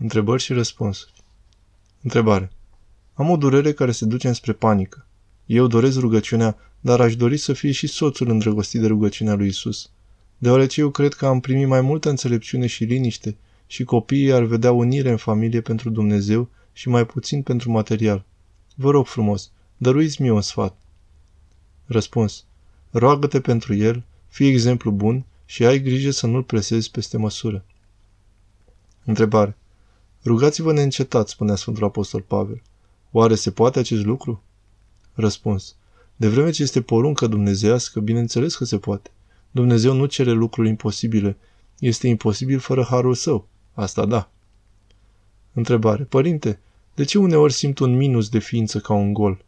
Întrebări și răspunsuri. Întrebare. Am o durere care se duce înspre panică. Eu doresc rugăciunea, dar aș dori să fie și soțul îndrăgostit de rugăciunea lui Isus. Deoarece eu cred că am primit mai multă înțelepciune și liniște și copiii ar vedea unire în familie pentru Dumnezeu și mai puțin pentru material. Vă rog frumos, dăruiți mi un sfat. Răspuns. Roagă-te pentru el, fii exemplu bun și ai grijă să nu-l presezi peste măsură. Întrebare. Rugați-vă neîncetat, spunea Sfântul Apostol Pavel. Oare se poate acest lucru? Răspuns. De vreme ce este poruncă dumnezească, bineînțeles că se poate. Dumnezeu nu cere lucruri imposibile. Este imposibil fără harul său. Asta da. Întrebare. Părinte, de ce uneori simt un minus de ființă ca un gol?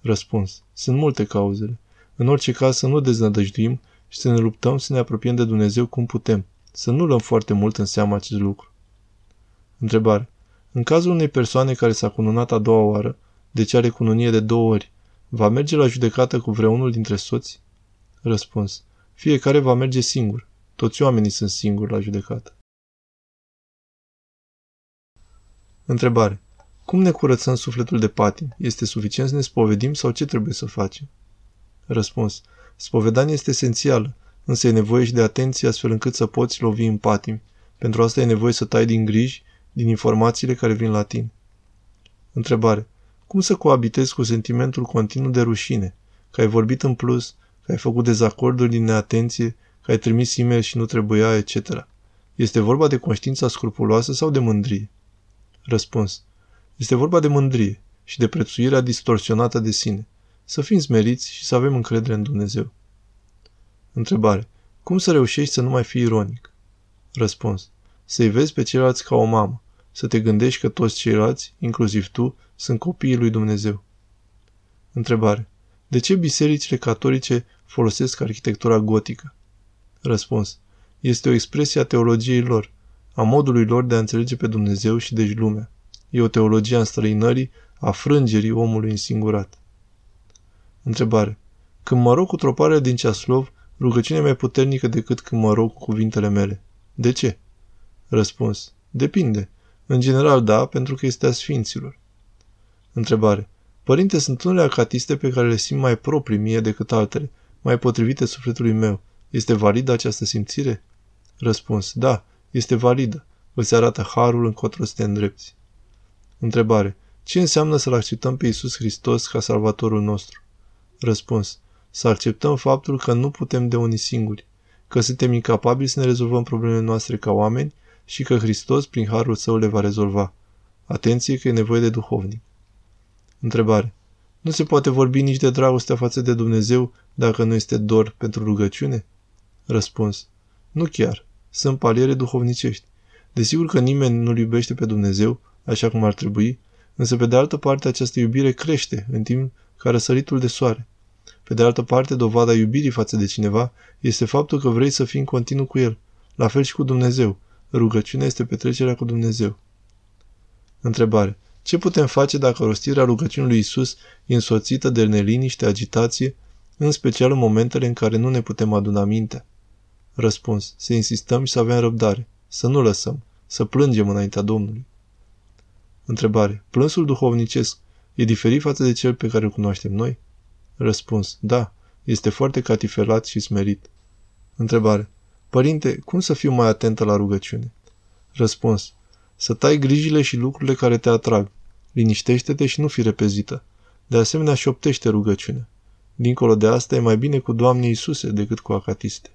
Răspuns. Sunt multe cauzele. În orice caz să nu deznădăjduim și să ne luptăm să ne apropiem de Dumnezeu cum putem. Să nu luăm foarte mult în seamă acest lucru. Întrebare. În cazul unei persoane care s-a cununat a doua oară, deci are cununie de două ori, va merge la judecată cu vreunul dintre soți? Răspuns. Fiecare va merge singur. Toți oamenii sunt singuri la judecată. Întrebare. Cum ne curățăm sufletul de patim? Este suficient să ne spovedim sau ce trebuie să facem? Răspuns. Spovedania este esențială, însă e nevoie și de atenție astfel încât să poți lovi în patim. Pentru asta e nevoie să tai din griji, din informațiile care vin la tine. Întrebare. Cum să coabitezi cu sentimentul continuu de rușine, că ai vorbit în plus, că ai făcut dezacorduri din neatenție, că ai trimis e și nu trebuia, etc. Este vorba de conștiința scrupuloasă sau de mândrie? Răspuns. Este vorba de mândrie și de prețuirea distorsionată de sine. Să fim smeriți și să avem încredere în Dumnezeu. Întrebare. Cum să reușești să nu mai fii ironic? Răspuns. Să-i vezi pe ceilalți ca o mamă. Să te gândești că toți ceilalți, inclusiv tu, sunt copiii lui Dumnezeu. Întrebare. De ce bisericile catolice folosesc arhitectura gotică? Răspuns. Este o expresie a teologiei lor, a modului lor de a înțelege pe Dumnezeu și deci lumea. E o teologie a înstrăinării, a frângerii omului însingurat. Întrebare. Când mă rog cu troparea din ceaslov, rugăciunea mai puternică decât când mă rog cu cuvintele mele. De ce? Răspuns. Depinde. În general, da, pentru că este a sfinților. Întrebare. Părinte, sunt unele acatiste pe care le simt mai proprii mie decât altele, mai potrivite sufletului meu. Este validă această simțire? Răspuns. Da, este validă. Îți arată harul încotro să te îndrepți. Întrebare. Ce înseamnă să-L acceptăm pe Iisus Hristos ca salvatorul nostru? Răspuns. Să acceptăm faptul că nu putem de unii singuri, că suntem incapabili să ne rezolvăm problemele noastre ca oameni și că Hristos, prin harul său, le va rezolva. Atenție că e nevoie de duhovnic. Întrebare. Nu se poate vorbi nici de dragostea față de Dumnezeu dacă nu este dor pentru rugăciune? Răspuns. Nu chiar. Sunt paliere duhovnicești. Desigur că nimeni nu-L iubește pe Dumnezeu, așa cum ar trebui, însă pe de altă parte această iubire crește în timp ca răsăritul de soare. Pe de altă parte, dovada iubirii față de cineva este faptul că vrei să fii în continuu cu el, la fel și cu Dumnezeu. Rugăciunea este petrecerea cu Dumnezeu. Întrebare. Ce putem face dacă rostirea rugăciunii lui Isus e însoțită de neliniște, agitație, în special în momentele în care nu ne putem aduna mintea? Răspuns. Să insistăm și să avem răbdare. Să nu lăsăm. Să plângem înaintea Domnului. Întrebare. Plânsul duhovnicesc e diferit față de cel pe care îl cunoaștem noi? Răspuns. Da. Este foarte catifelat și smerit. Întrebare. Părinte, cum să fiu mai atentă la rugăciune? Răspuns. Să tai grijile și lucrurile care te atrag. Liniștește-te și nu fi repezită. De asemenea, șoptește rugăciune. Dincolo de asta, e mai bine cu Doamne Iisuse decât cu acatiste.